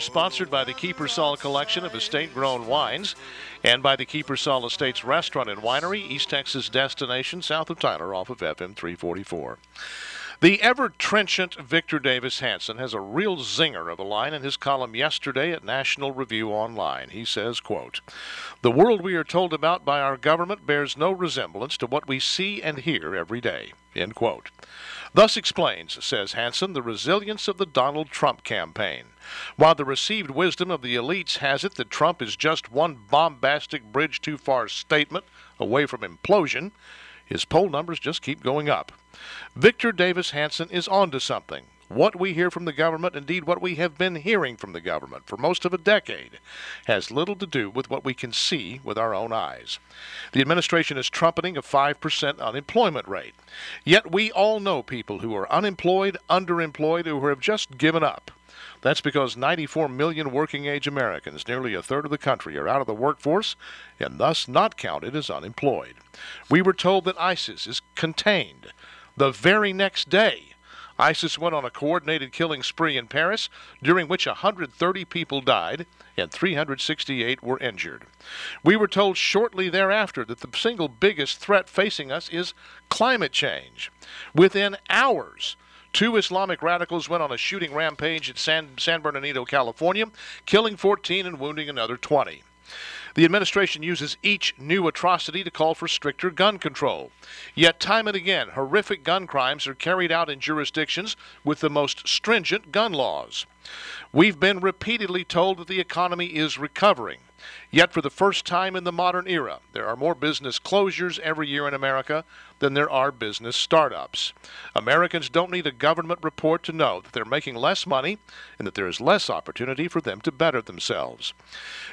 sponsored by the Kiepersol Collection of estate grown wines and by the Kiepersol Estates Restaurant and Winery, East Texas destination south of Tyler off of FM 344. The ever trenchant Victor Davis Hanson has a real zinger of a line in his column yesterday at National Review Online. He says, quote, The world we are told about by our government bears no resemblance to what we see and hear every day. End quote. Thus explains, says Hanson, the resilience of the Donald Trump campaign. While the received wisdom of the elites has it that Trump is just one bombastic bridge too far statement away from implosion, his poll numbers just keep going up. Victor Davis Hanson is onto something. What we hear from the government, indeed what we have been hearing from the government for most of a decade, has little to do with what we can see with our own eyes. The administration is trumpeting a 5% unemployment rate. Yet we all know people who are unemployed, underemployed, who have just given up. That's because 94 million working age Americans, nearly a third of the country, are out of the workforce and thus not counted as unemployed. We were told that ISIS is contained. The very next day, ISIS went on a coordinated killing spree in Paris, during which 130 people died and 368 were injured. We were told shortly thereafter that the single biggest threat facing us is climate change. Within hours, Two Islamic radicals went on a shooting rampage at San, San Bernardino, California, killing 14 and wounding another 20. The administration uses each new atrocity to call for stricter gun control. Yet, time and again, horrific gun crimes are carried out in jurisdictions with the most stringent gun laws. We've been repeatedly told that the economy is recovering. Yet, for the first time in the modern era, there are more business closures every year in America than there are business startups. Americans don't need a government report to know that they're making less money and that there is less opportunity for them to better themselves.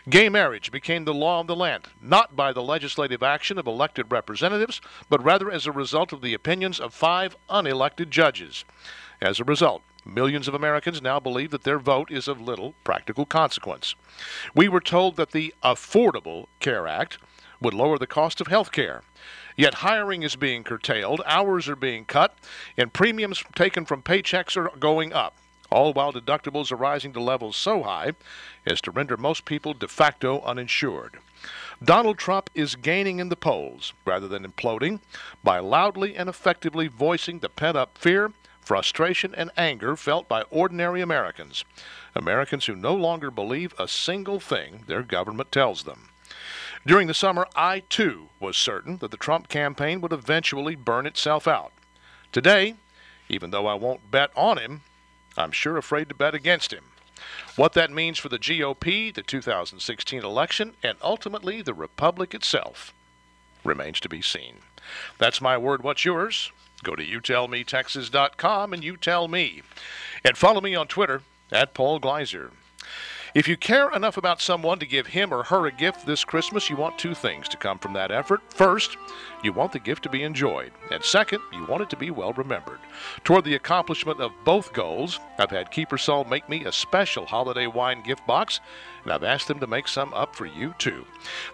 Gay marriage became the law of the land, not by the legislative action of elected representatives, but rather as a result of the opinions of five unelected judges. As a result, Millions of Americans now believe that their vote is of little practical consequence. We were told that the Affordable Care Act would lower the cost of health care. Yet hiring is being curtailed, hours are being cut, and premiums taken from paychecks are going up, all while deductibles are rising to levels so high as to render most people de facto uninsured. Donald Trump is gaining in the polls rather than imploding by loudly and effectively voicing the pent up fear, frustration, and anger felt by ordinary Americans. Americans who no longer believe a single thing their government tells them. During the summer, I too was certain that the Trump campaign would eventually burn itself out. Today, even though I won't bet on him, I'm sure afraid to bet against him. What that means for the GOP, the 2016 election, and ultimately the Republic itself remains to be seen. That's my word. What's yours? Go to youtellmetexas.com and you tell me. And follow me on Twitter at Paul Gleiser. If you care enough about someone to give him or her a gift this Christmas, you want two things to come from that effort. First, you want the gift to be enjoyed. And second, you want it to be well remembered. Toward the accomplishment of both goals, I've had Kiepersol make me a special holiday wine gift box, and I've asked them to make some up for you too.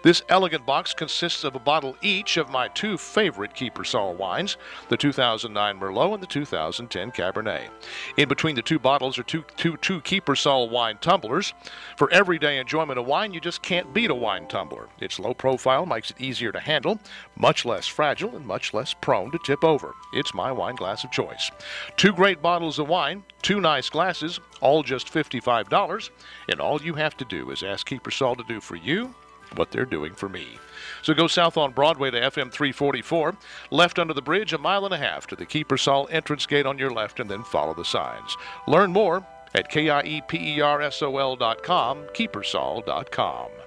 This elegant box consists of a bottle each of my two favorite Kiepersol wines, the 2009 Merlot and the 2010 Cabernet. In between the two bottles are two, two, two Kiepersol wine tumblers. For everyday enjoyment of wine, you just can't beat a wine tumbler. Its low profile makes it easier to handle, much less fragile, and much less prone to tip over. It's my wine glass of choice. Two great bottles of wine, two nice glasses, all just $55, and all you have to do is ask Kiepersol to do for you what they're doing for me. So go south on Broadway to FM 344, left under the bridge a mile and a half to the Kiepersol entrance gate on your left, and then follow the signs. Learn more at K-I-E-P-E-R-S-O-L dot com, kiepersol.com.